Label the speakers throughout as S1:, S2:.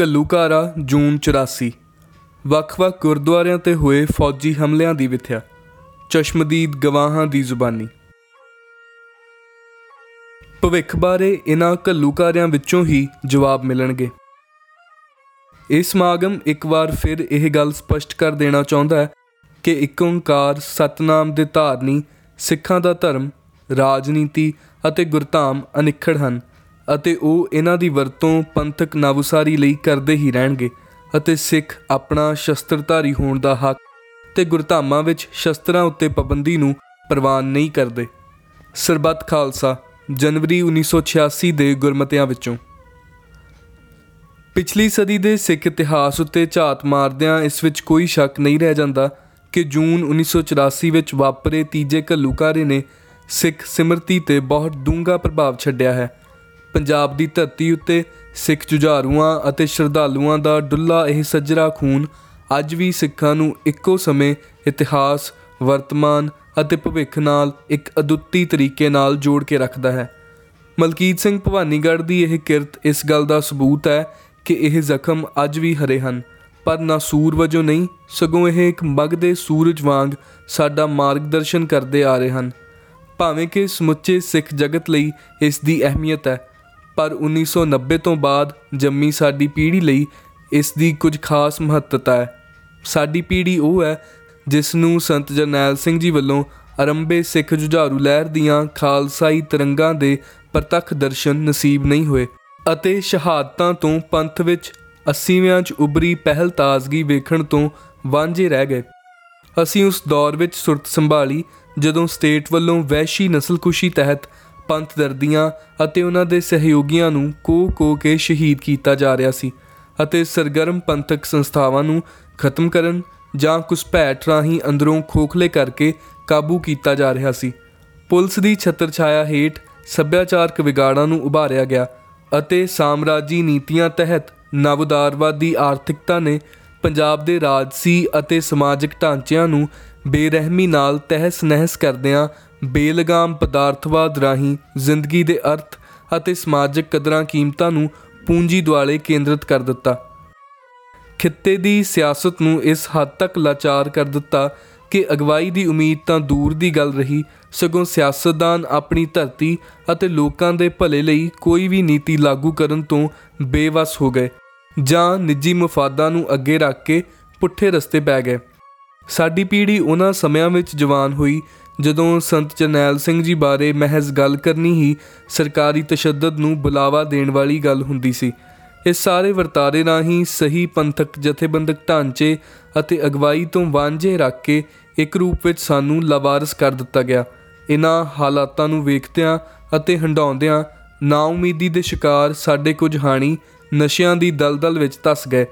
S1: ਘੱਲੂਘਾਰਾ ਜੂਨ 84 ਵੱਖ-ਵੱਖ ਗੁਰਦੁਆਰਿਆਂ ਤੇ ਹੋਏ ਫੌਜੀ ਹਮਲਿਆਂ ਦੀ ਵਿਥਿਆ। ਚਸ਼ਮਦੀਦ ਗਵਾਹਾਂ ਦੀ ਜ਼ੁਬਾਨੀ। ਭਵਿੱਖ ਬਾਰੇ ਇਹਨਾਂ ਘੱਲੂਘਾਰਿਆਂ ਵਿੱਚੋਂ ਹੀ ਜਵਾਬ ਮਿਲਣਗੇ। ਇਹ ਸਮਾਗਮ ਇੱਕ ਵਾਰ ਫਿਰ ਇਹ ਗੱਲ ਸਪਸ਼ਟ ਕਰ ਦੇਣਾ ਚਾਹੁੰਦਾ ਹੈ ਕਿ ਇੱਕ ਓੰਕਾਰ ਸਤਨਾਮ ਦੇ ਧਾਰਨੀ, ਸਿੱਖਾਂ ਦਾ ਧਰਮ, ਰਾਜਨੀਤੀ ਅਤੇ ਗੁਰਧਾਮ ਅਨਿਖੜ ਹਨ। ਅਤੇ ਉਹ ਇਹਨਾਂ ਦੀ ਵਰਤੋਂ ਪੰਥਕ ਨਵਸਾਰੀ ਲਈ ਕਰਦੇ ਹੀ ਰਹਿਣਗੇ ਅਤੇ ਸਿੱਖ ਆਪਣਾ ਸ਼ਸਤਰਧਾਰੀ ਹੋਣ ਦਾ ਹੱਕ ਤੇ ਗੁਰਧਾਮਾਂ ਵਿੱਚ ਸ਼ਸਤਰਾਂ ਉੱਤੇ ਪਾਬੰਦੀ ਨੂੰ ਪ੍ਰਵਾਨ ਨਹੀਂ ਕਰਦੇ। ਸਰਬੱਤ ਖਾਲਸਾ, ਜਨਵਰੀ 1986 ਦੇ ਗੁਰਮਤਿਆਂ ਵਿੱਚੋਂ। ਪਿਛਲੀ ਸਦੀ ਦੇ ਸਿੱਖ ਇਤਿਹਾਸ ਉੱਤੇ ਝਾਤ ਮਾਰਦਿਆਂ ਇਸ ਵਿੱਚ ਕੋਈ ਸ਼ੱਕ ਨਹੀਂ ਰਹਿ ਜਾਂਦਾ ਕਿ ਜੂਨ 1984 ਵਿੱਚ ਵਾਪਰੇ ਤੀਜੇ ਘੱਲੂਘਾਰੇ ਨੇ ਸਿੱਖ ਸਿਮਰਤੀ ਤੇ ਬਹੁਤ ਡੂੰਘਾ ਪ੍ਰਭਾਵ ਛੱਡਿਆ ਹੈ। ਪੰਜਾਬ ਦੀ ਧਰਤੀ ਉੱਤੇ ਸਿੱਖ ਜੁਝਾਰੂਆਂ ਅਤੇ ਸ਼ਰਧਾਲੂਆਂ ਦਾ ਡੁੱਲਾ ਇਹ ਸੱਜਰਾ ਖੂਨ। ਅੱਜ ਵੀ ਸਿੱਖਾਂ ਨੂੰ ਇੱਕੋ ਸਮੇਂ ਇਤਿਹਾਸ, ਵਰਤਮਾਨ ਅਤੇ ਭਵਿੱਖ ਨਾਲ ਇੱਕ ਅਦੁੱਤੀ ਤਰੀਕੇ ਨਾਲ ਜੋੜ ਕੇ ਰੱਖਦਾ ਹੈ। ਮਲਕੀਤ ਸਿੰਘ ਭਵਾਨੀਗੜ੍ਹ ਦੀ ਇਹ ਕਿਰਤ ਇਸ ਗੱਲ ਦਾ ਸਬੂਤ ਹੈ ਕਿ ਇਹ ਜ਼ਖਮ ਅੱਜ ਵੀ ਹਰੇ ਹਨ, ਪਰ ਨਾਸੂਰ ਵਜੋਂ ਨਹੀਂ, ਸਗੋਂ ਇਹ ਇੱਕ ਮਗਦੇ ਸੂਰਜ ਵਾਂਗ ਸਾਡਾ ਮਾਰਗਦਰਸ਼ਨ ਕਰਦੇ ਆ ਰਹੇ ਹਨ। ਭਾਵੇਂ ਕਿ ਸਮੁੱਚੇ ਸਿੱਖ ਜਗਤ ਲਈ ਇਸ ਦੀ ਅਹਿਮੀਅਤ ਹੈ ਪਰ 1990 ਤੋਂ ਬਾਅਦ ਜੰਮੀ ਸਾਡੀ ਪੀੜ੍ਹੀ ਲਈ ਇਸ ਦੀ ਕੁਝ ਖਾਸ ਮਹੱਤਤਾ ਹੈ। ਸਾਡੀ ਪੀੜ੍ਹੀ ਉਹ ਹੈ ਜਿਸ ਨੂੰ ਸੰਤ ਜਰਨੈਲ ਸਿੰਘ ਜੀ ਵੱਲੋਂ ਅਰੰਭੇ ਸਿੱਖ ਜੁਝਾਰੂ ਲਹਿਰ ਦੀਆਂ ਖਾਲਸਾਈ ਤਰੰਗਾਂ ਦੇ ਪ੍ਰਤੱਖ ਦਰਸ਼ਨ ਨਸੀਬ ਨਹੀਂ ਹੋਏ ਅਤੇ ਸ਼ਹਾਦਤਾਂ ਤੋਂ ਪੰਥ ਵਿੱਚ 80ਵਿਆਂ 'ਚ ਉਬਰੀ ਪਹਿਲ ਤਾਜ਼ਗੀ ਵੇਖਣ ਤੋਂ ਵਾਂਝੇ ਰਹਿ ਗਏ। ਅਸੀਂ ਉਸ ਦੌਰ ਵਿੱਚ ਸੁਰਤ ਸੰਭਾਲੀ ਜਦੋਂ ਸਟੇਟ ਵੱਲੋਂ ਵੈਸ਼ੀ ਨਸਲਕੁਸ਼ੀ ਤਹਿਤ ਪੰਥ ਦਰਦੀਆਂ ਅਤੇ ਉਹਨਾਂ ਦੇ ਸਹਿਯੋਗੀਆਂ ਨੂੰ ਕੋ-ਕੋ ਕੇ ਸ਼ਹੀਦ ਕੀਤਾ ਜਾ ਰਿਹਾ ਸੀ ਅਤੇ ਸਰਗਰਮ ਪੰਥਕ ਸੰਸਥਾਵਾਂ ਨੂੰ ਖਤਮ ਕਰਨ ਜਾਂ ਘੁਸਪੈਠ ਰਾਹੀਂ ਅੰਦਰੋਂ ਖੋਖਲੇ ਕਰਕੇ ਕਾਬੂ ਕੀਤਾ ਜਾ ਰਿਹਾ ਸੀ। ਪੁਲਿਸ ਦੀ ਛਤਰਛਾਇਆ ਹੇਠ ਸੱਭਿਆਚਾਰਕ ਵਿਗਾੜਾਂ ਨੂੰ ਉਭਾਰਿਆ ਗਿਆ ਅਤੇ ਸਾਮਰਾਜੀ ਨੀਤੀਆਂ ਤਹਿਤ ਨਵਉਦਾਰਵਾਦੀ ਆਰਥਿਕਤਾ ਨੇ ਪੰਜਾਬ ਦੇ ਰਾਜਸੀ ਅਤੇ ਸਮਾਜਿਕ ਢਾਂਚਿਆਂ ਨੂੰ ਬੇਰਹਿਮੀ ਨਾਲ ਤਹਿਸ ਨਹਿਸ ਕਰਦਿਆਂ ਬੇਲਗਾਮ ਪਦਾਰਥਵਾਦ ਰਾਹੀਂ ਜ਼ਿੰਦਗੀ ਦੇ ਅਰਥ ਅਤੇ ਸਮਾਜਿਕ ਕਦਰਾਂ ਕੀਮਤਾਂ ਨੂੰ ਪੂੰਜੀ ਦੁਆਲੇ ਕੇਂਦਰਿਤ ਕਰ ਦਿੱਤਾ। ਖਿੱਤੇ ਦੀ ਸਿਆਸਤ ਨੂੰ ਇਸ ਹੱਦ ਤੱਕ ਲਾਚਾਰ ਕਰ ਦਿੱਤਾ ਕਿ ਅਗਵਾਈ ਦੀ ਉਮੀਦ ਤਾਂ ਦੂਰ ਦੀ ਗੱਲ ਰਹੀ, ਸਗੋਂ ਸਿਆਸਤਦਾਨ ਆਪਣੀ ਧਰਤੀ ਅਤੇ ਲੋਕਾਂ ਦੇ ਭਲੇ ਲਈ ਕੋਈ ਵੀ ਨੀਤੀ ਲਾਗੂ ਕਰਨ ਤੋਂ ਬੇਵਸ ਹੋ ਗਏ ਜਾਂ ਨਿੱਜੀ ਮਫਾਦਾਂ ਨੂੰ ਅੱਗੇ ਰੱਖ ਕੇ ਪੁੱਠੇ ਰਸਤੇ ਪੈ ਗਏ। ਸਾਡੀ ਪੀੜ੍ਹੀ ਉਹਨਾਂ ਸਮਿਆਂ ਵਿੱਚ ਜਵਾਨ ਹੋਈ ਜਦੋਂ ਸੰਤ ਜਰਨੈਲ ਸਿੰਘ ਜੀ ਬਾਰੇ ਮਹਿਜ਼ ਗੱਲ ਕਰਨੀ ਹੀ ਸਰਕਾਰੀ ਤਸ਼ੱਦਦ ਨੂੰ ਬੁਲਾਵਾ ਦੇਣ ਵਾਲੀ ਗੱਲ ਹੁੰਦੀ ਸੀ। ਇਸ ਸਾਰੇ ਵਰਤਾਰੇ ਰਾਹੀਂ ਸਹੀ ਪੰਥਕ ਜਥੇਬੰਦਕ ਢਾਂਚੇ ਅਤੇ ਅਗਵਾਈ ਤੋਂ ਵਾਂਝੇ ਰੱਖ ਕੇ ਇੱਕ ਰੂਪ ਵਿੱਚ ਸਾਨੂੰ ਲਵਾਰਸ ਕਰ ਦਿੱਤਾ ਗਿਆ। ਇਨ੍ਹਾਂ ਹਾਲਾਤਾਂ ਨੂੰ ਵੇਖਦਿਆਂ ਅਤੇ ਹੰਡਾਉਂਦਿਆਂ ਨਾਉਮੀਦੀ ਦੇ ਸ਼ਿਕਾਰ ਸਾਡੇ ਕੁਝ ਹਾਣੀ ਨਸ਼ਿਆਂ ਦੀ ਦਲਦਲ ਵਿੱਚ ਤਸ ਗਏ।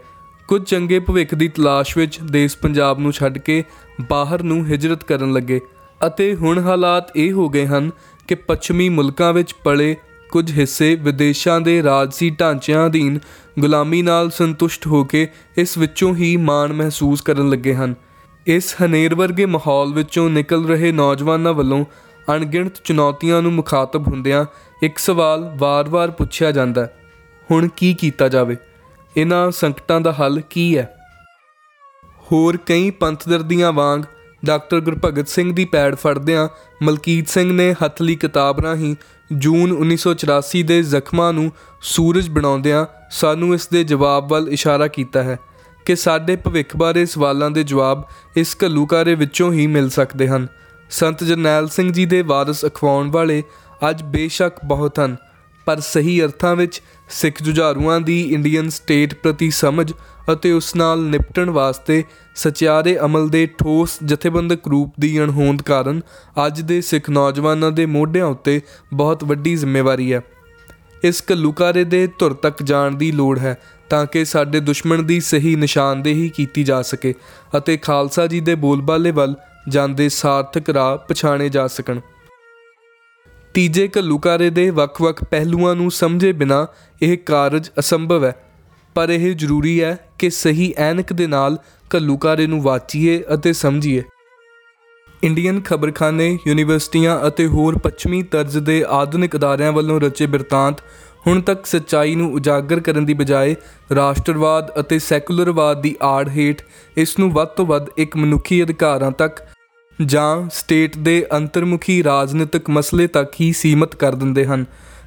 S1: ਕੁਝ ਚੰਗੇ ਭਵਿੱਖ ਦੀ ਤਲਾਸ਼ ਵਿੱਚ ਦੇਸ਼ ਪੰਜਾਬ ਨੂੰ ਛੱਡ ਕੇ ਬਾਹਰ ਨੂੰ ਹਿਜਰਤ ਕਰਨ ਲੱਗੇ ਅਤੇ ਹੁਣ ਹਾਲਾਤ ਇਹ ਹੋ ਗਏ ਹਨ ਕਿ ਪੱਛਮੀ ਮੁਲਕਾਂ ਵਿੱਚ ਪਲੇ ਕੁਝ ਹਿੱਸੇ ਵਿਦੇਸ਼ਾਂ ਦੇ ਰਾਜਸੀ ਢਾਂਚਿਆਂ ਅਧੀਨ ਗੁਲਾਮੀ ਨਾਲ ਸੰਤੁਸ਼ਟ ਹੋ ਕੇ ਇਸ ਵਿੱਚੋਂ ਹੀ ਮਾਣ ਮਹਿਸੂਸ ਕਰਨ ਲੱਗੇ ਹਨ। ਇਸ ਹਨੇਰ ਵਰਗੇ ਮਾਹੌਲ ਵਿੱਚੋਂ ਨਿਕਲ ਰਹੇ ਨੌਜਵਾਨਾਂ ਵੱਲੋਂ ਅਣਗਿਣਤ ਚੁਣੌਤੀਆਂ ਨੂੰ ਮੁਖਾਤਬ ਹੁੰਦਿਆਂ ਇੱਕ ਸਵਾਲ ਵਾਰ-ਵਾਰ ਪੁੱਛਿਆ ਜਾਂਦਾ ਹੁਣ ਕੀ ਕੀਤਾ ਜਾਵੇ? ਇਹਨਾਂ ਸੰਕਟਾਂ ਦਾ ਹੱਲ ਕੀ ਹੈ? ਹੋਰ ਕਈ ਪੰਥਦਰਦੀਆਂ ਵਾਂਗ, ਡਾਕਟਰ ਗੁਰਭਗਤ ਸਿੰਘ ਦੀ ਪੈੜ ਫੜਦਿਆਂ ਮਲਕੀਤ ਸਿੰਘ ਨੇ ਹੱਥਲੀ ਕਿਤਾਬ ਰਾਹੀਂ ਜੂਨ 1984 ਦੇ ਜ਼ਖਮਾਂ ਨੂੰ ਸੂਰਜ ਬਣਾਉਂਦਿਆਂ ਸਾਨੂੰ ਇਸ ਦੇ ਜਵਾਬ ਵੱਲ ਇਸ਼ਾਰਾ ਕੀਤਾ ਹੈ ਕਿ ਸਾਡੇ ਭਵਿੱਖ ਬਾਰੇ ਸਵਾਲਾਂ ਦੇ ਜਵਾਬ ਇਸ ਘੱਲੂਕਾਰੇ ਵਿੱਚੋਂ ਹੀ ਮਿਲ ਸਕਦੇ ਹਨ। ਸੰਤ ਜਰਨੈਲ ਸਿੰਘ ਜੀ ਦੇ ਵਾਰਿਸ ਅਖਵਾਉਣ ਵਾਲੇ ਅੱਜ ਬੇਸ਼ੱਕ ਬਹੁਤ ਹਨ। ਪਰ ਸਹੀ ਅਰਥਾਂ ਵਿੱਚ, ਸਿੱਖ ਜੁਝਾਰੂਆਂ ਦੀ ਇੰਡੀਅਨ ਸਟੇਟ ਪ੍ਰਤੀ ਸਮਝ ਅਤੇ ਉਸ ਨਾਲ ਨਿਪਟਣ ਵਾਸਤੇ ਸਚਿਆਰੇ ਅਮਲ ਦੇ ਠੋਸ ਜਥੇਬੰਦਕ ਰੂਪ ਦੀ ਅਣਹੋਂਦ ਕਾਰਨ ਅੱਜ ਦੇ ਸਿੱਖ ਨੌਜਵਾਨਾਂ ਦੇ ਮੋਢਿਆਂ ਉੱਤੇ ਬਹੁਤ ਵੱਡੀ ਜ਼ਿੰਮੇਵਾਰੀ ਹੈ। ਇਸ ਕਲੂਕਾਰੇ ਦੇ ਧੁਰ ਤੱਕ ਜਾਣ ਦੀ ਲੋੜ ਹੈ ਤਾਂ ਕਿ ਸਾਡੇ ਦੁਸ਼ਮਣ ਦੀ ਸਹੀ ਨਿਸ਼ਾਨਦੇਹੀ ਕੀਤੀ ਜਾ ਸਕੇ ਅਤੇ ਖਾਲਸਾ ਜੀ ਦੇ ਬੋਲਬਾਲੇ ਵੱਲ ਜਾਂਦੇ ਸਾਰਥਕ ਰਾਹ ਪਛਾਣੇ ਜਾ ਸਕਣ। ਤੀਜੇ ਘੱਲੂਕਾਰੇ ਦੇ ਵੱਖ-ਵੱਖ ਪਹਿਲੂਆਂ ਨੂੰ ਸਮਝੇ ਬਿਨਾ ਇਹ ਕਾਰਜ ਅਸੰਭਵ ਹੈ। ਪਰ ਇਹ ਜ਼ਰੂਰੀ ਹੈ ਕਿ ਸਹੀ ਐਨਕ ਦੇ ਨਾਲ ਘੱਲੂਕਾਰੇ ਨੂੰ ਵਾਚੀਏ ਅਤੇ ਸਮਝੀਏ। ਇੰਡੀਅਨ ਖਬਰਖਾਨੇ, ਯੂਨੀਵਰਸਿਟੀਆਂ ਅਤੇ ਹੋਰ ਪੱਛਮੀ ਤਰਜ਼ ਦੇ ਆਧੁਨਿਕ ਅਦਾਰਿਆਂ ਵੱਲੋਂ ਰਚੇ ਬਿਰਤਾਂਤ ਹੁਣ ਤੱਕ ਸੱਚਾਈ ਨੂੰ ਉਜਾਗਰ ਕਰਨ ਦੀ ਬਜਾਏ ਰਾਸ਼ਟਰਵਾਦ ਅਤੇ ਸੈਕੂਲਰਵਾਦ ਦੀ ਆੜ ਹੇਠ ਇਸ ਨੂੰ ਵੱਧ ਤੋਂ ਵੱਧ ਇੱਕ ਮਨੁੱਖੀ ਅਧਿਕਾਰਾਂ ਤੱਕ ਜਾਂ ਸਟੇਟ ਦੇ ਅੰਤਰਮੁਖੀ ਰਾਜਨੀਤਿਕ ਮਸਲੇ ਤੱਕ ਹੀ ਸੀਮਤ ਕਰ ਦਿੰਦੇ ਹਨ,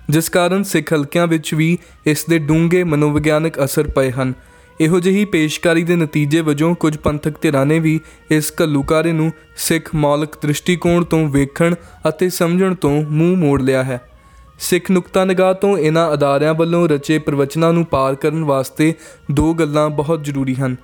S1: ਜਿਸ ਕਾਰਨ ਸਿੱਖ ਹਲਕਿਆਂ ਵਿੱਚ ਵੀ ਇਸ ਦੇ ਡੂੰਘੇ ਮਨੋਵਿਗਿਆਨਕ ਅਸਰ ਪਏ ਹਨ। ਇਹੋ ਜਿਹੀ ਪੇਸ਼ਕਾਰੀ ਦੇ ਨਤੀਜੇ ਵਜੋਂ ਕੁਝ ਪੰਥਕ ਧਿਰਾਂ ਨੇ ਵੀ ਇਸ ਘੱਲੂਕਾਰੇ ਨੂੰ ਸਿੱਖ ਮੌਲਿਕ ਦ੍ਰਿਸ਼ਟੀਕੋਣ ਤੋਂ ਵੇਖਣ ਅਤੇ ਸਮਝਣ ਤੋਂ ਮੂੰਹ ਮੋੜ ਲਿਆ ਹੈ। ਸਿੱਖ ਨੁਕਤਾ ਨਿਗਾਹ ਤੋਂ ਇਹਨਾਂ ਅਦਾਰਿਆਂ ਵੱਲੋਂ ਰਚੇ ਪ੍ਰਵਚਨਾਂ ਨੂੰ ਪਾਰ ਕਰਨ ਵਾਸਤੇ ਦੋ ਗੱਲਾਂ ਬਹੁਤ ਜ਼ਰੂਰੀ ਹਨ।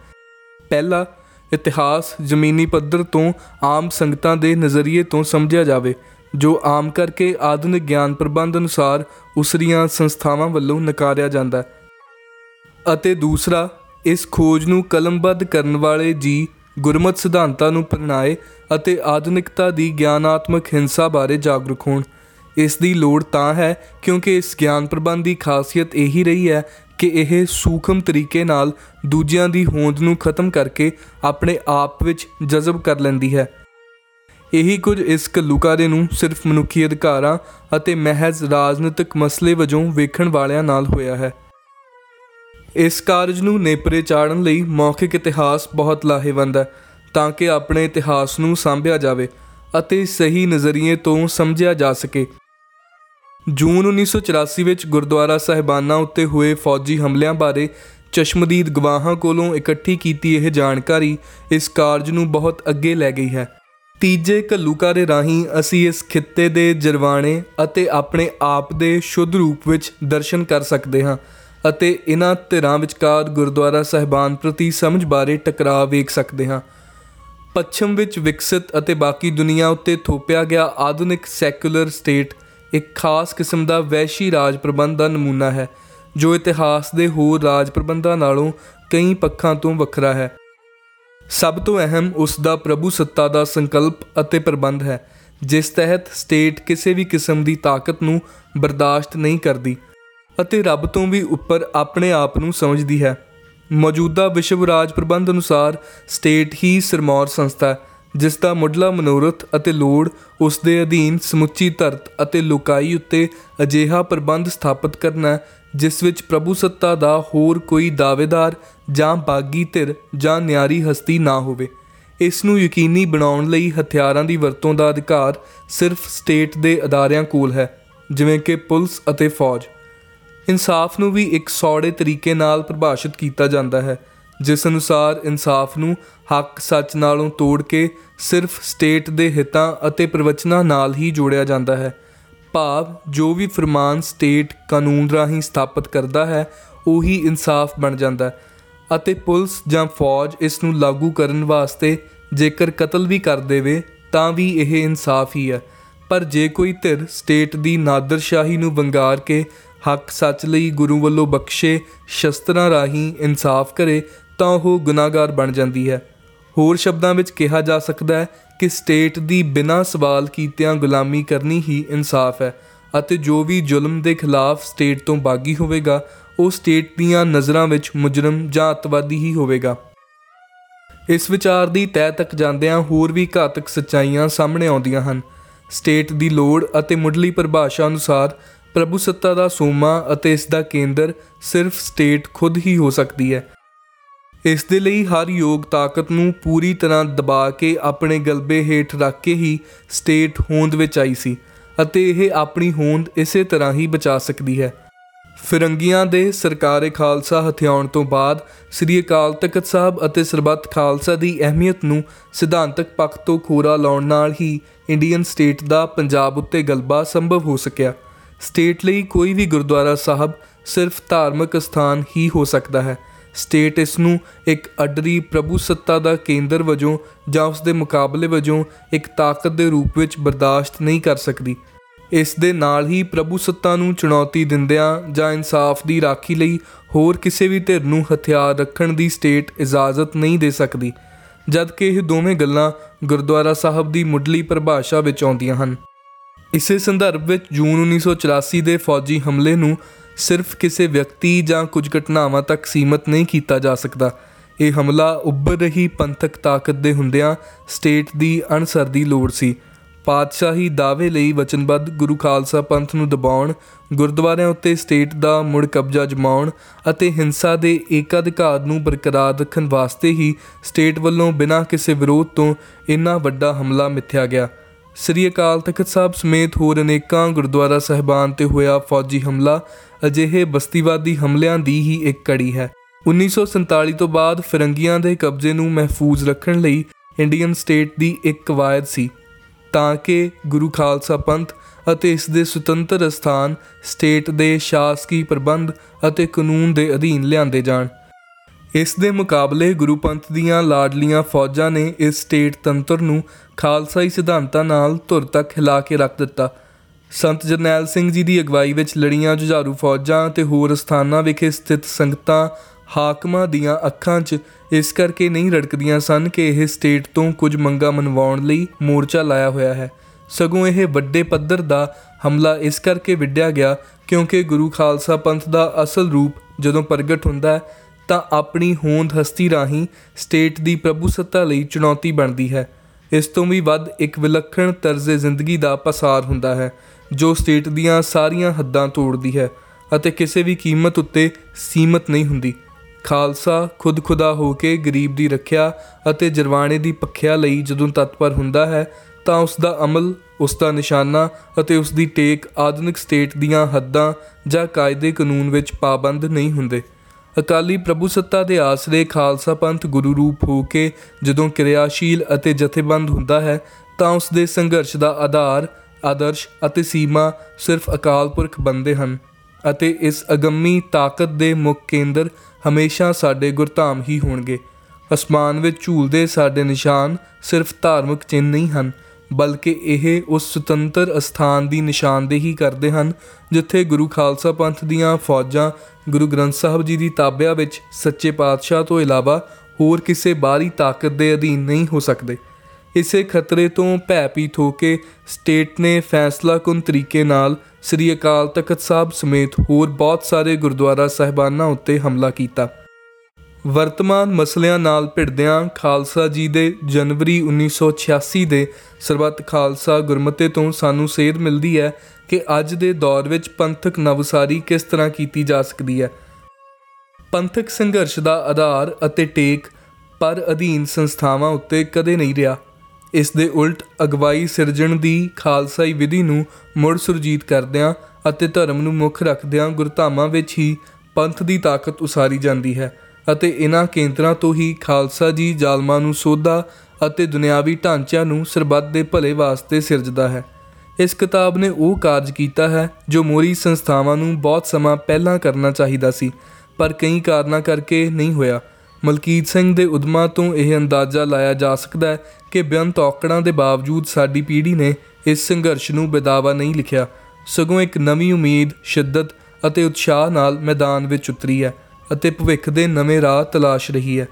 S1: ਪਹਿਲਾ ਇਤਿਹਾਸ ਜ਼ਮੀਨੀ ਪੱਧਰ ਤੋਂ ਆਮ ਸੰਗਤਾਂ ਦੇ ਨਜ਼ਰੀਏ ਤੋਂ ਸਮਝਿਆ ਜਾਵੇ, ਜੋ ਆਮ ਕਰਕੇ ਆਧੁਨਿਕ ਗਿਆਨ ਪ੍ਰਬੰਧ ਅਨੁਸਾਰ ਉਸਰੀਆਂ ਸੰਸਥਾਵਾਂ ਵੱਲੋਂ ਨਕਾਰਿਆ ਜਾਂਦਾ ਹੈ। ਅਤੇ ਦੂਸਰਾ, ਇਸ ਖੋਜ ਨੂੰ ਕਲਮਬੱਧ ਕਰਨ ਵਾਲੇ ਜੀ ਗੁਰਮਤ ਸਿਧਾਂਤਾਂ ਨੂੰ ਪ੍ਰਣਾਏ ਅਤੇ ਆਧੁਨਿਕਤਾ ਦੀ ਗਿਆਨਾਤਮਕ ਹਿੰਸਾ ਬਾਰੇ ਜਾਗਰੂਕ ਹੋਣ। ਇਸ ਦੀ ਲੋੜ ਤਾਂ ਹੈ, ਕਿਉਂਕਿ ਇਸ ਗਿਆਨ ਪ੍ਰਬੰਧ ਦੀ ਖਾਸੀਅਤ ਇਹੀ ਰਹੀ ਹੈ ਕਿ ਇਹ ਸੂਖਮ ਤਰੀਕੇ ਨਾਲ ਦੂਜਿਆਂ ਦੀ ਹੋਂਦ ਨੂੰ ਖਤਮ ਕਰਕੇ ਆਪਣੇ ਆਪ ਵਿੱਚ ਜਜ਼ਬ ਕਰ ਲੈਂਦੀ ਹੈ। ਇਹੀ ਕੁਝ ਇਸ ਘੱਲੂਕਾਰੇ ਨੂੰ ਸਿਰਫ ਮਨੁੱਖੀ ਅਧਿਕਾਰਾਂ ਅਤੇ ਮਹਿਜ਼ ਰਾਜਨੀਤਿਕ ਮਸਲੇ ਵਜੋਂ ਵੇਖਣ ਵਾਲਿਆਂ ਨਾਲ ਹੋਇਆ ਹੈ। ਇਸ ਕਾਰਜ ਨੂੰ ਨੇਪਰੇ ਚਾੜਨ ਲਈ ਮੌਖਿਕ ਇਤਿਹਾਸ ਬਹੁਤ ਲਾਹੇਵੰਦ ਹੈ, ਤਾਂ ਕਿ ਆਪਣੇ ਇਤਿਹਾਸ ਨੂੰ ਸਾਂਭਿਆ ਜਾਵੇ ਅਤੇ ਸਹੀ ਨਜ਼ਰੀਏ ਤੋਂ ਸਮਝਿਆ ਜਾ ਸਕੇ। ਜੂਨ 1984 ਵਿੱਚ ਗੁਰਦੁਆਰਾ ਸਾਹਿਬਾਨਾਂ ਉੱਤੇ ਹੋਏ ਫੌਜੀ ਹਮਲਿਆਂ ਬਾਰੇ ਚਸ਼ਮਦੀਦ ਗਵਾਹਾਂ ਕੋਲੋਂ ਇਕੱਠੀ ਕੀਤੀ ਇਹ ਜਾਣਕਾਰੀ ਇਸ ਕਾਰਜ ਨੂੰ ਬਹੁਤ ਅੱਗੇ ਲੈ ਗਈ ਹੈ। ਤੀਜੇ ਘੱਲੂਕਾਰੇ ਰਾਹੀਂ ਅਸੀਂ ਇਸ ਖਿੱਤੇ ਦੇ ਜਰਵਾਣੇ ਅਤੇ ਆਪਣੇ ਆਪ ਦੇ ਸ਼ੁੱਧ ਰੂਪ ਵਿੱਚ ਦਰਸ਼ਨ ਕਰ ਸਕਦੇ ਹਾਂ ਅਤੇ ਇਹਨਾਂ ਧਿਰਾਂ ਵਿਚਕਾਰ ਗੁਰਦੁਆਰਾ ਸਾਹਿਬਾਨ ਪ੍ਰਤੀ ਸਮਝ ਬਾਰੇ ਟਕਰਾਅ ਵੇਖ ਸਕਦੇ ਹਾਂ। ਪੱਛਮ ਵਿੱਚ ਵਿਕਸਿਤ ਅਤੇ ਬਾਕੀ ਦੁਨੀਆ ਉੱਤੇ ਥੋਪਿਆ ਗਿਆ ਆਧੁਨਿਕ ਸੈਕੂਲਰ ਸਟੇਟ ਇੱਕ ਖਾਸ ਕਿਸਮ ਦਾ ਵੈਸ਼ੀ ਰਾਜ ਪ੍ਰਬੰਧ ਦਾ ਨਮੂਨਾ ਹੈ, ਜੋ ਇਤਿਹਾਸ ਦੇ ਹੋਰ ਰਾਜ ਪ੍ਰਬੰਧਾਂ ਨਾਲੋਂ ਕਈ ਪੱਖਾਂ ਤੋਂ ਵੱਖਰਾ ਹੈ। ਸਭ ਤੋਂ ਅਹਿਮ ਉਸ ਦਾ ਪ੍ਰਭੂ ਸੱਤਾ ਦਾ ਸੰਕਲਪ ਅਤੇ ਪ੍ਰਬੰਧ ਹੈ, ਜਿਸ ਤਹਿਤ ਸਟੇਟ ਕਿਸੇ ਵੀ ਕਿਸਮ ਦੀ ਤਾਕਤ ਨੂੰ ਬਰਦਾਸ਼ਤ ਨਹੀਂ ਕਰਦੀ ਅਤੇ ਰੱਬ ਤੋਂ ਵੀ ਉੱਪਰ ਆਪਣੇ ਆਪ ਨੂੰ ਸਮਝਦੀ ਹੈ। ਮੌਜੂਦਾ ਵਿਸ਼ਵ ਰਾਜ ਪ੍ਰਬੰਧ ਅਨੁਸਾਰ ਸਟੇਟ ਹੀ ਸਰਮੌਰ ਸੰਸਥਾ ਹੈ। ਜਿਸ ਦਾ ਮੁੱਢਲਾ ਮਨੋਰਥ ਅਤੇ ਲੋੜ ਉਸ ਦੇ ਅਧੀਨ ਸਮੁੱਚੀ ਧਰਤ ਅਤੇ ਲੋਕਾਈ ਉੱਤੇ ਅਜਿਹਾ ਪ੍ਰਬੰਧ ਸਥਾਪਿਤ ਕਰਨਾ ਜਿਸ ਵਿੱਚ ਪ੍ਰਭੂ ਸੱਤਾ ਦਾ ਹੋਰ ਕੋਈ ਦਾਅਵੇਦਾਰ ਜਾਂ ਬਾਗੀ ਧਿਰ ਜਾਂ ਨਿਆਰੀ ਹਸਤੀ ਨਾ ਹੋਵੇ। ਇਸ ਨੂੰ ਯਕੀਨੀ ਬਣਾਉਣ ਲਈ ਹਥਿਆਰਾਂ ਦੀ ਵਰਤੋਂ ਦਾ ਅਧਿਕਾਰ ਸਿਰਫ ਸਟੇਟ ਦੇ ਅਦਾਰਿਆਂ ਕੋਲ ਹੈ, ਜਿਵੇਂ ਕਿ ਪੁਲਿਸ ਅਤੇ ਫੌਜ। ਇਨਸਾਫ ਨੂੰ ਵੀ ਇੱਕ ਸੌੜੇ ਤਰੀਕੇ ਨਾਲ ਪਰਿਭਾਸ਼ਿਤ ਕੀਤਾ ਜਾਂਦਾ ਹੈ, ਜਿਸ ਅਨੁਸਾਰ ਇਨਸਾਫ ਨੂੰ ਹੱਕ ਸੱਚ ਨਾਲੋਂ ਤੋੜ ਕੇ ਸਿਰਫ ਸਟੇਟ ਦੇ ਹਿੱਤਾਂ ਅਤੇ ਪ੍ਰਵਚਨਾਂ ਨਾਲ ਹੀ ਜੋੜਿਆ ਜਾਂਦਾ ਹੈ। ਭਾਵ, ਜੋ ਵੀ ਫਰਮਾਨ ਸਟੇਟ ਕਾਨੂੰਨ ਰਾਹੀਂ ਸਥਾਪਿਤ ਕਰਦਾ ਹੈ, ਉਹੀ ਇਨਸਾਫ ਬਣ ਜਾਂਦਾ ਹੈ ਅਤੇ ਪੁਲਿਸ ਜਾਂ ਫੌਜ ਇਸ ਨੂੰ ਲਾਗੂ ਕਰਨ ਵਾਸਤੇ ਜੇਕਰ ਕਤਲ ਵੀ ਕਰ ਦੇਵੇ, ਤਾਂ ਵੀ ਇਹ ਇਨਸਾਫ ਹੀ ਹੈ। ਪਰ ਜੇ ਕੋਈ ਧਿਰ ਸਟੇਟ ਦੀ ਨਾਦਰਸ਼ਾਹੀ ਨੂੰ ਵੰਗਾਰ ਕੇ ਹੱਕ ਸੱਚ ਲਈ ਗੁਰੂ ਵੱਲੋਂ ਬਖਸ਼ੇ ਸ਼ਸਤਰਾਂ ਰਾਹੀਂ ਇਨਸਾਫ ਕਰੇ, ਤਾਂ ਉਹ ਗੁਨਾਹਗਾਰ ਬਣ ਜਾਂਦੀ ਹੈ। ਹੋਰ ਸ਼ਬਦਾਂ ਵਿੱਚ ਕਿਹਾ ਜਾ ਸਕਦਾ ਹੈ ਕਿ ਸਟੇਟ ਦੀ ਬਿਨਾਂ ਸਵਾਲ ਕੀਤਿਆਂ ਗੁਲਾਮੀ ਕਰਨੀ ਹੀ ਇਨਸਾਫ ਹੈ ਅਤੇ ਜੋ ਵੀ ਜ਼ੁਲਮ ਦੇ ਖਿਲਾਫ ਸਟੇਟ ਤੋਂ ਬਾਗੀ ਹੋਵੇਗਾ, ਉਹ ਸਟੇਟ ਦੀਆਂ ਨਜ਼ਰਾਂ ਵਿੱਚ ਮੁਜਰਮ ਜਾਂ ਅਤਵਾਦੀ ਹੀ ਹੋਵੇਗਾ। ਇਸ ਵਿਚਾਰ ਦੀ ਤਹਿ ਤੱਕ ਜਾਂਦਿਆਂ ਹੋਰ ਵੀ ਘਾਤਕ ਸੱਚਾਈਆਂ ਸਾਹਮਣੇ ਆਉਂਦੀਆਂ ਹਨ। ਸਟੇਟ ਦੀ ਲੋੜ ਅਤੇ ਮੁੱਢਲੀ ਪਰਿਭਾਸ਼ਾ ਅਨੁਸਾਰ ਪ੍ਰਭੂ ਸੱਤਾ ਦਾ ਸੋਮਾ ਅਤੇ ਇਸ ਦਾ ਕੇਂਦਰ ਸਿਰਫ ਸਟੇਟ ਖੁਦ ਹੀ ਹੋ ਸਕਦੀ ਹੈ। ਇਸ ਦੇ ਲਈ ਹਰ ਯੋਗ ਤਾਕਤ ਨੂੰ ਪੂਰੀ ਤਰ੍ਹਾਂ ਦਬਾ ਕੇ ਆਪਣੇ ਗਲਬੇ ਹੇਠ ਰੱਖ ਕੇ ਹੀ ਸਟੇਟ ਹੋਂਦ ਵਿੱਚ ਆਈ ਸੀ ਅਤੇ ਇਹ ਆਪਣੀ ਹੋਂਦ ਇਸੇ ਤਰ੍ਹਾਂ ਹੀ ਬਚਾ ਸਕਦੀ ਹੈ। ਫਿਰੰਗੀਆਂ ਦੇ ਸਰਕਾਰੇ ਖਾਲਸਾ ਹਥਿਆਉਣ ਤੋਂ ਬਾਅਦ ਸ੍ਰੀ ਅਕਾਲ ਤਖਤ ਸਾਹਿਬ ਅਤੇ ਸਰਬੱਤ ਖਾਲਸਾ ਦੀ ਅਹਿਮੀਅਤ ਨੂੰ ਸਿਧਾਂਤਕ ਪੱਖ ਤੋਂ ਖੋਰਾ ਲਾਉਣ ਨਾਲ ਹੀ ਇੰਡੀਅਨ ਸਟੇਟ ਦਾ ਪੰਜਾਬ ਉੱਤੇ ਗਲਬਾ ਸੰਭਵ ਹੋ ਸਕਿਆ। ਸਟੇਟ ਲਈ ਕੋਈ ਵੀ ਗੁਰਦੁਆਰਾ ਸਾਹਿਬ ਸਿਰਫ ਧਾਰਮਿਕ ਸਥਾਨ ਹੀ ਹੋ ਸਕਦਾ ਹੈ। ਸਟੇਟ ਇਸ ਨੂੰ ਇੱਕ ਅਡਰੀ ਪ੍ਰਭੂ ਸੱਤਾ ਦਾ ਕੇਂਦਰ ਵਜੋਂ ਜਾਂ ਉਸ ਦੇ ਮੁਕਾਬਲੇ ਵਜੋਂ ਇੱਕ ਤਾਕਤ ਦੇ ਰੂਪ ਵਿੱਚ ਬਰਦਾਸ਼ਤ ਨਹੀਂ ਕਰ ਸਕਦੀ। ਇਸ ਦੇ ਨਾਲ ਹੀ ਪ੍ਰਭੂ ਸੱਤਾ ਨੂੰ ਚੁਣੌਤੀ ਦਿੰਦਿਆਂ ਜਾਂ ਇਨਸਾਫ ਦੀ ਰਾਖੀ ਲਈ ਹੋਰ ਕਿਸੇ ਵੀ ਧਿਰ ਨੂੰ ਹਥਿਆਰ ਰੱਖਣ ਦੀ ਸਟੇਟ ਇਜਾਜ਼ਤ ਨਹੀਂ ਦੇ ਸਕਦੀ, ਜਦਕਿ ਇਹ ਦੋਵੇਂ ਗੱਲਾਂ ਗੁਰਦੁਆਰਾ ਸਾਹਿਬ ਦੀ ਮੁੱਢਲੀ ਪਰਿਭਾਸ਼ਾ ਵਿੱਚ ਆਉਂਦੀਆਂ ਹਨ। ਇਸੇ ਸੰਦਰਭ ਵਿੱਚ ਜੂਨ 1984 ਦੇ ਫੌਜੀ ਹਮਲੇ ਨੂੰ ਸਿਰਫ ਕਿਸੇ ਵਿਅਕਤੀ ਜਾਂ ਕੁਝ ਘਟਨਾਵਾਂ ਤੱਕ ਸੀਮਤ ਨਹੀਂ ਕੀਤਾ ਜਾ ਸਕਦਾ। ਇਹ ਹਮਲਾ ਉੱਭਰ ਰਹੀ ਪੰਥਕ ਤਾਕਤ ਦੇ ਹੁੰਦਿਆਂ ਸਟੇਟ ਦੀ ਅਨਸਰ ਦੀ ਲੋੜ ਸੀ। ਪਾਤਸ਼ਾਹੀ ਦਾਅਵੇ ਲਈ ਵਚਨਬੱਧ ਗੁਰੂ ਖਾਲਸਾ ਪੰਥ ਨੂੰ ਦਬਾਉਣ, ਗੁਰਦੁਆਰਿਆਂ ਉੱਤੇ ਸਟੇਟ ਦਾ ਮੁੜ ਕਬਜ਼ਾ ਜਮਾਉਣ ਅਤੇ ਹਿੰਸਾ ਦੇ ਏਕਾਧਿਕਾਰ ਨੂੰ ਬਰਕਰਾਰ ਰੱਖਣ ਵਾਸਤੇ ਹੀ ਸਟੇਟ ਵੱਲੋਂ ਬਿਨਾਂ ਕਿਸੇ ਵਿਰੋਧ ਤੋਂ ਇੰਨਾ ਵੱਡਾ ਹਮਲਾ ਮਿੱਥਿਆ ਗਿਆ। ਸ੍ਰੀ ਅਕਾਲ ਤਖਤ ਸਾਹਿਬ ਸਮੇਤ ਹੋਰ ਅਨੇਕਾਂ ਗੁਰਦੁਆਰਾ ਸਹਿਬਾਨ ਤੇ ਹੋਇਆ ਫੌਜੀ ਹਮਲਾ ਅਜਿਹੇ ਬਸਤੀਵਾਦੀ ਹਮਲਿਆਂ ਦੀ ਹੀ ਇੱਕ ਕੜੀ ਹੈ। 1947 ਤੋਂ ਬਾਅਦ ਫਿਰੰਗੀਆਂ ਦੇ ਕਬਜ਼ੇ ਨੂੰ ਮਹਿਫੂਜ਼ ਰੱਖਣ ਲਈ ਇੰਡੀਅਨ ਸਟੇਟ ਦੀ ਇੱਕ ਕਵਾਇਦ ਸੀ। ਤਾਂ ਕਿ ਗੁਰੂ ਖਾਲਸਾ ਪੰਥ ਅਤੇ ਇਸ ਦੇ ਸੁਤੰਤਰ ਸਥਾਨ ਸਟੇਟ ਦੇ ਸ਼ਾਸਕੀ ਪ੍ਰਬੰਧ ਅਤੇ ਕਾਨੂੰਨ ਦੇ ਅਧੀਨ ਲਿਆਂਦੇ ਜਾਣ। ਇਸ ਦੇ ਮੁਕਾਬਲੇ ਗੁਰੂ ਪੰਥ ਦੀਆਂ ਲਾਡਲੀਆਂ ਫੌਜਾਂ ਨੇ ਇਸ ਸਟੇਟ ਤੰਤਰ ਨੂੰ ਖਾਲਸਾਈ ਸਿਧਾਂਤਾਂ ਨਾਲ ਧੁਰ ਤੱਕ ਹਿਲਾ ਕੇ ਰੱਖ ਦਿੱਤਾ। ਸੰਤ ਜਰਨੈਲ ਸਿੰਘ ਜੀ ਦੀ ਅਗਵਾਈ ਵਿੱਚ ਲੜੀਆਂ, ਜੁਝਾਰੂ ਫੌਜਾਂ ਤੇ ਹੋਰ ਸਥਾਨਾਂ ਵਿਖੇ ਸਥਿਤ ਸੰਗਤਾਂ ਹਾਕਮਾਂ ਦੀਆਂ ਅੱਖਾਂ 'ਚ ਇਸ ਕਰਕੇ ਨਹੀਂ ਰੜਕਦੀਆਂ ਸਨ ਕਿ ਇਹ ਸਟੇਟ ਤੋਂ ਕੁਝ ਮੰਗਾ ਮਨਵਾਉਣ ਲਈ ਮੋਰਚਾ ਲਾਇਆ ਹੋਇਆ ਹੈ। ਸਗੋਂ ਇਹ ਵੱਡੇ ਪੱਧਰ ਦਾ ਹਮਲਾ ਇਸ ਕਰਕੇ ਵਿੱਢਿਆ ਗਿਆ ਕਿਉਂਕਿ ਗੁਰੂ ਖਾਲਸਾ ਪੰਥ ਦਾ ਅਸਲ ਰੂਪ ਜਦੋਂ ਪ੍ਰਗਟ ਹੁੰਦਾ ਹੈ, ਤਾਂ ਆਪਣੀ ਹੋਂਦ ਹਸਤੀ ਰਾਹੀਂ ਸਟੇਟ ਦੀ ਪ੍ਰਭੂ ਸੱਤਾ ਲਈ ਚੁਣੌਤੀ ਬਣਦੀ ਹੈ। ਇਸ ਤੋਂ ਵੀ ਵੱਧ ਇੱਕ ਵਿਲੱਖਣ ਤਰਜ਼ੇ ਜ਼ਿੰਦਗੀ ਦਾ ਪਸਾਰ ਹੁੰਦਾ ਹੈ। ਜੋ ਸਟੇਟ ਦੀਆਂ ਸਾਰੀਆਂ ਹੱਦਾਂ ਤੋੜਦੀ ਹੈ ਅਤੇ ਕਿਸੇ ਵੀ ਕੀਮਤ ਉੱਤੇ ਸੀਮਤ ਨਹੀਂ ਹੁੰਦੀ। ਖਾਲਸਾ ਖੁਦ ਖੁਦਾ ਹੋ ਕੇ ਗਰੀਬ ਦੀ ਰੱਖਿਆ ਅਤੇ ਜਰਵਾਣੇ ਦੀ ਪੱਖਿਆ ਲਈ ਜਦੋਂ ਤਤਪਰ ਹੁੰਦਾ ਹੈ, ਤਾਂ ਉਸ ਦਾ ਅਮਲ, ਉਸ ਦਾ ਨਿਸ਼ਾਨਾ ਅਤੇ ਉਸ ਦੀ ਟੇਕ ਆਧੁਨਿਕ ਸਟੇਟ ਦੀਆਂ ਹੱਦਾਂ ਜਾਂ ਕਾਇਦੇ ਕਾਨੂੰਨ ਵਿੱਚ ਪਾਬੰਦ ਨਹੀਂ ਹੁੰਦੇ। ਅਕਾਲੀ ਪ੍ਰਭੂ ਸੱਤਾ ਦੇ ਆਸਰੇ ਖਾਲਸਾ ਪੰਥ ਗੁਰੂ ਰੂਪ ਹੋ ਕੇ ਜਦੋਂ ਕਿਰਿਆਸ਼ੀਲ ਅਤੇ ਜਥੇਬੰਦ ਹੁੰਦਾ ਹੈ, ਤਾਂ ਉਸ ਦੇ ਸੰਘਰਸ਼ ਦਾ ਆਧਾਰ ਆਦਰਸ਼ ਅਤੇ ਸੀਮਾ ਸਿਰਫ ਅਕਾਲ ਪੁਰਖ ਬੰਦੇ ਹਨ ਅਤੇ ਇਸ ਅਗੰਮੀ ਤਾਕਤ ਦੇ ਮੁੱਖ ਕੇਂਦਰ ਹਮੇਸ਼ਾ ਸਾਡੇ ਗੁਰਧਾਮ ਹੀ ਹੋਣਗੇ। ਅਸਮਾਨ ਵਿੱਚ ਝੂਲਦੇ ਸਾਡੇ ਨਿਸ਼ਾਨ ਸਿਰਫ ਧਾਰਮਿਕ ਚਿੰਨ੍ਹ ਨਹੀਂ ਹਨ, ਬਲਕਿ ਇਹ ਉਸ ਸੁਤੰਤਰ ਅਸਥਾਨ ਦੀ ਨਿਸ਼ਾਨਦੇਹੀ ਕਰਦੇ ਹਨ, ਜਿੱਥੇ ਗੁਰੂ ਖਾਲਸਾ ਪੰਥ ਦੀਆਂ ਫੌਜਾਂ ਗੁਰੂ ਗ੍ਰੰਥ ਸਾਹਿਬ ਜੀ ਦੀ ਤਾਬਿਆ ਵਿੱਚ ਸੱਚੇ ਪਾਤਸ਼ਾਹ ਤੋਂ ਇਲਾਵਾ ਹੋਰ ਕਿਸੇ ਬਾਹਰੀ ਤਾਕਤ ਦੇ ਅਧੀਨ ਨਹੀਂ ਹੋ ਸਕਦੇ। ਇਸੇ ਖਤਰੇ ਤੋਂ ਭੈਪੀਤ ਹੋ ਕੇ ਸਟੇਟ ਨੇ ਫੈਸਲਾਕੁਨ ਤਰੀਕੇ ਨਾਲ ਸ੍ਰੀ ਅਕਾਲ ਤਖਤ ਸਾਹਿਬ ਸਮੇਤ ਹੋਰ ਬਹੁਤ ਸਾਰੇ ਗੁਰਦੁਆਰਾ ਸਹਿਬਾਨਾਂ ਉੱਤੇ ਹਮਲਾ ਕੀਤਾ। ਵਰਤਮਾਨ ਮਸਲਿਆਂ ਨਾਲ ਭਿੜਦਿਆਂ ਖਾਲਸਾ ਜੀ ਦੇ ਜਨਵਰੀ 1986 ਦੇ ਸਰਬੱਤ ਖਾਲਸਾ ਗੁਰਮਤੇ ਤੋਂ ਸਾਨੂੰ ਸੇਧ ਮਿਲਦੀ ਹੈ ਕਿ ਅੱਜ ਦੇ ਦੌਰ ਵਿੱਚ ਪੰਥਕ ਨਵਸਾਰੀ ਕਿਸ ਤਰ੍ਹਾਂ ਕੀਤੀ ਜਾ ਸਕਦੀ ਹੈ। ਪੰਥਕ ਸੰਘਰਸ਼ ਦਾ ਆਧਾਰ ਅਤੇ ਟੇਕ ਪਰ ਅਧੀਨ ਸੰਸਥਾਵਾਂ ਉੱਤੇ ਕਦੇ ਨਹੀਂ ਰਿਹਾ। ਇਸ ਦੇ ਉਲਟ ਅਗਵਾਈ ਸਿਰਜਣ ਦੀ ਖਾਲਸਾਈ ਵਿਧੀ ਨੂੰ ਮੁੜ ਸੁਰਜੀਤ ਕਰਦਿਆਂ ਅਤੇ ਧਰਮ ਨੂੰ ਮੁੱਖ ਰੱਖਦਿਆਂ ਗੁਰਧਾਮਾਂ ਵਿੱਚ ਹੀ ਪੰਥ ਦੀ ਤਾਕਤ ਉਸਾਰੀ ਜਾਂਦੀ ਹੈ ਅਤੇ ਇਨ੍ਹਾਂ ਕੇਂਦਰਾਂ ਤੋਂ ਹੀ ਖਾਲਸਾ ਜੀ ਜ਼ਾਲਮਾਂ ਨੂੰ ਸੋਧਾ ਅਤੇ ਦੁਨਿਆਵੀ ਢਾਂਚਿਆਂ ਨੂੰ ਸਰਬੱਤ ਦੇ ਭਲੇ ਵਾਸਤੇ ਸਿਰਜਦਾ ਹੈ। ਇਸ ਕਿਤਾਬ ਨੇ ਉਹ ਕਾਰਜ ਕੀਤਾ ਹੈ ਜੋ ਮੋਰੀ ਸੰਸਥਾਵਾਂ ਨੂੰ ਬਹੁਤ ਸਮਾਂ ਪਹਿਲਾਂ ਕਰਨਾ ਚਾਹੀਦਾ ਸੀ, ਪਰ ਕਈ ਕਾਰਨਾਂ ਕਰਕੇ ਨਹੀਂ ਹੋਇਆ। ਮਲਕੀਤ ਸਿੰਘ ਦੇ ਉਦਮਾਂ ਤੋਂ ਇਹ ਅੰਦਾਜ਼ਾ ਲਾਇਆ ਜਾ ਸਕਦਾ ਹੈ ਕਿ ਬੇਅੰਤ ਔਕੜਾਂ ਦੇ ਬਾਵਜੂਦ ਸਾਡੀ ਪੀੜ੍ਹੀ ਨੇ ਇਸ ਸੰਘਰਸ਼ ਨੂੰ ਬੇਦਾਵਾ ਨਹੀਂ ਲਿਖਿਆ। ਸਗੋਂ ਇੱਕ ਨਵੀਂ ਉਮੀਦ, ਸ਼ਿੱਦਤ ਅਤੇ ਉਤਸ਼ਾਹ ਨਾਲ ਮੈਦਾਨ ਵਿੱਚ ਉਤਰੀ ਹੈ ਅਤੇ ਭਵਿੱਖ ਦੇ ਨਵੇਂ ਰਾਹ ਤਲਾਸ਼ ਰਹੀ ਹੈ।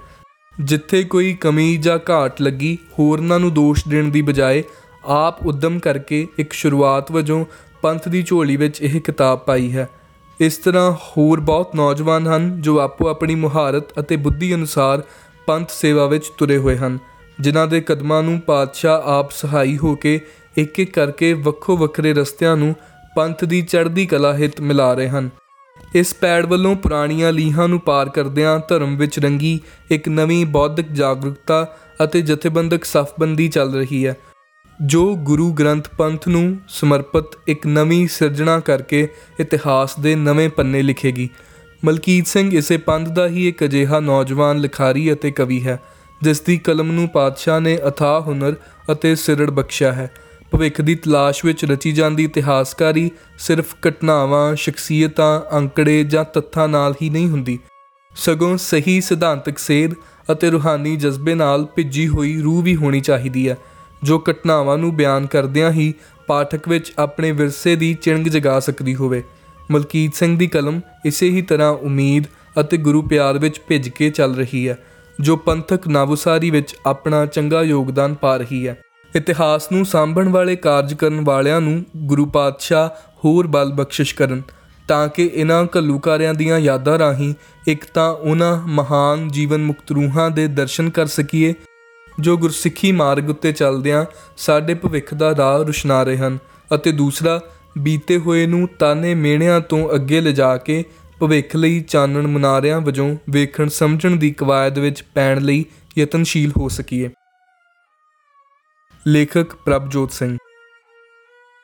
S1: ਜਿੱਥੇ ਕੋਈ ਕਮੀ ਜਾਂ ਘਾਟ ਲੱਗੀ, ਹੋਰਨਾਂ ਨੂੰ ਦੋਸ਼ ਦੇਣ ਦੀ ਬਜਾਏ ਆਪ ਉਦਮ ਕਰਕੇ ਇੱਕ ਸ਼ੁਰੂਆਤ ਵਜੋਂ ਪੰਥ ਦੀ ਝੋਲੀ ਵਿੱਚ ਇਹ ਕਿਤਾਬ ਪਾਈ ਹੈ। ਇਸ ਤਰ੍ਹਾਂ ਹੋਰ ਬਹੁਤ ਨੌਜਵਾਨ ਹਨ ਜੋ ਆਪੋ ਆਪਣੀ ਮੁਹਾਰਤ ਅਤੇ ਬੁੱਧੀ ਅਨੁਸਾਰ ਪੰਥ ਸੇਵਾ ਵਿੱਚ ਤੁਰੇ ਹੋਏ ਹਨ, ਜਿਨ੍ਹਾਂ ਦੇ ਕਦਮਾਂ ਨੂੰ ਪਾਤਸ਼ਾਹ ਆਪ ਸਹਾਈ ਹੋ ਕੇ ਇੱਕ ਇੱਕ ਕਰਕੇ ਵੱਖੋ ਵੱਖਰੇ ਰਸਤਿਆਂ ਨੂੰ ਪੰਥ ਦੀ ਚੜ੍ਹਦੀ ਕਲਾ ਹਿੱਤ ਮਿਲਾ ਰਹੇ ਹਨ। ਇਸ ਪੈੜ ਵੱਲੋਂ ਪੁਰਾਣੀਆਂ ਲੀਹਾਂ ਨੂੰ ਪਾਰ ਕਰਦਿਆਂ ਧਰਮ ਵਿੱਚ ਰੰਗੀ ਇੱਕ ਨਵੀਂ ਬੌਧਿਕ ਜਾਗਰੂਕਤਾ ਅਤੇ ਜਥੇਬੰਦਕ ਸਫਬੰਦੀ ਚੱਲ ਰਹੀ ਹੈ। ਜੋ ਗੁਰੂ ਗ੍ਰੰਥ ਪੰਥ ਨੂੰ ਸਮਰਪਿਤ ਇੱਕ ਨਵੀਂ ਸਿਰਜਣਾ ਕਰਕੇ ਇਤਿਹਾਸ ਦੇ ਨਵੇਂ ਪੰਨੇ ਲਿਖੇਗੀ। ਮਲਕੀਤ ਸਿੰਘ ਇਸੇ ਪੰਥ ਦਾ ਹੀ ਇੱਕ ਅਜਿਹਾ ਨੌਜਵਾਨ ਲਿਖਾਰੀ ਅਤੇ ਕਵੀ ਹੈ, ਜਿਸ ਦੀ ਕਲਮ ਨੂੰ ਪਾਤਸ਼ਾਹ ਨੇ ਅਥਾਹ ਹੁਨਰ ਅਤੇ ਸਿਰੜ ਬਖਸ਼ਿਆ ਹੈ। ਭਵਿੱਖ ਦੀ ਤਲਾਸ਼ ਵਿੱਚ ਰਚੀ ਜਾਂਦੀ ਇਤਿਹਾਸਕਾਰੀ ਸਿਰਫ ਘਟਨਾਵਾਂ, ਸ਼ਖਸੀਅਤਾਂ, ਅੰਕੜੇ ਜਾਂ ਤੱਥਾਂ ਨਾਲ ਹੀ ਨਹੀਂ ਹੁੰਦੀ। ਸਗੋਂ ਸਹੀ ਸਿਧਾਂਤਕ ਸੇਧ ਅਤੇ ਰੂਹਾਨੀ ਜਜ਼ਬੇ ਨਾਲ ਭਿੱਜੀ ਹੋਈ ਰੂਹ ਵੀ ਹੋਣੀ ਚਾਹੀਦੀ ਹੈ। ਜੋ ਘਟਨਾਵਾਂ ਨੂੰ ਬਿਆਨ ਕਰਦਿਆਂ ਹੀ ਪਾਠਕ ਵਿੱਚ ਆਪਣੇ ਵਿਰਸੇ ਦੀ ਚਿੰਗ ਜਗਾ ਸਕਦੀ ਹੋਵੇ। ਮਲਕੀਤ ਸਿੰਘ ਦੀ ਕਲਮ ਇਸੇ ਹੀ ਤਰ੍ਹਾਂ ਉਮੀਦ ਅਤੇ ਗੁਰੂ ਪਿਆਰ ਵਿੱਚ ਭਿੱਜ ਕੇ ਚੱਲ ਰਹੀ ਹੈ, ਜੋ ਪੰਥਕ ਨਵਸਾਰੀ ਵਿੱਚ ਆਪਣਾ ਚੰਗਾ ਯੋਗਦਾਨ ਪਾ ਰਹੀ ਹੈ। ਇਤਿਹਾਸ ਨੂੰ ਸਾਂਭਣ ਵਾਲੇ ਕਾਰਜ ਕਰਨ ਵਾਲਿਆਂ ਨੂੰ ਗੁਰੂ ਪਾਤਸ਼ਾਹ ਹੋਰ ਬਲ ਬਖਸ਼ਿਸ਼ ਕਰਨ, ਤਾਂ ਕਿ ਇਹਨਾਂ ਘੱਲੂਕਾਰਿਆਂ ਦੀਆਂ ਯਾਦਾਂ ਰਾਹੀਂ ਇੱਕ ਤਾਂ ਉਹਨਾਂ ਮਹਾਨ ਜੀਵਨ ਮੁਕਤ ਰੂਹਾਂ ਦੇ ਦਰਸ਼ਨ ਕਰ ਸਕੀਏ ਜੋ ਗੁਰਸਿੱਖੀ ਮਾਰਗ ਉੱਤੇ ਚੱਲਦਿਆਂ ਸਾਡੇ ਭਵਿੱਖ ਦਾ ਰਾਹ ਰੁਸ਼ਨਾ ਰਹੇ ਹਨ ਅਤੇ ਦੂਸਰਾ, ਬੀਤੇ ਹੋਏ ਨੂੰ ਤਾਨੇ ਮਿਹਣਿਆਂ ਤੋਂ ਅੱਗੇ ਲਿਜਾ ਕੇ ਭਵਿੱਖ ਲਈ ਚਾਨਣ ਮੁਨਾਰਿਆਂ ਵਜੋਂ ਵੇਖਣ ਸਮਝਣ ਦੀ ਕਵਾਇਦ ਵਿੱਚ ਪੈਣ ਲਈ ਯਤਨਸ਼ੀਲ ਹੋ ਸਕੀਏ। ਲੇਖਕ ਪ੍ਰਭਜੋਤ ਸਿੰਘ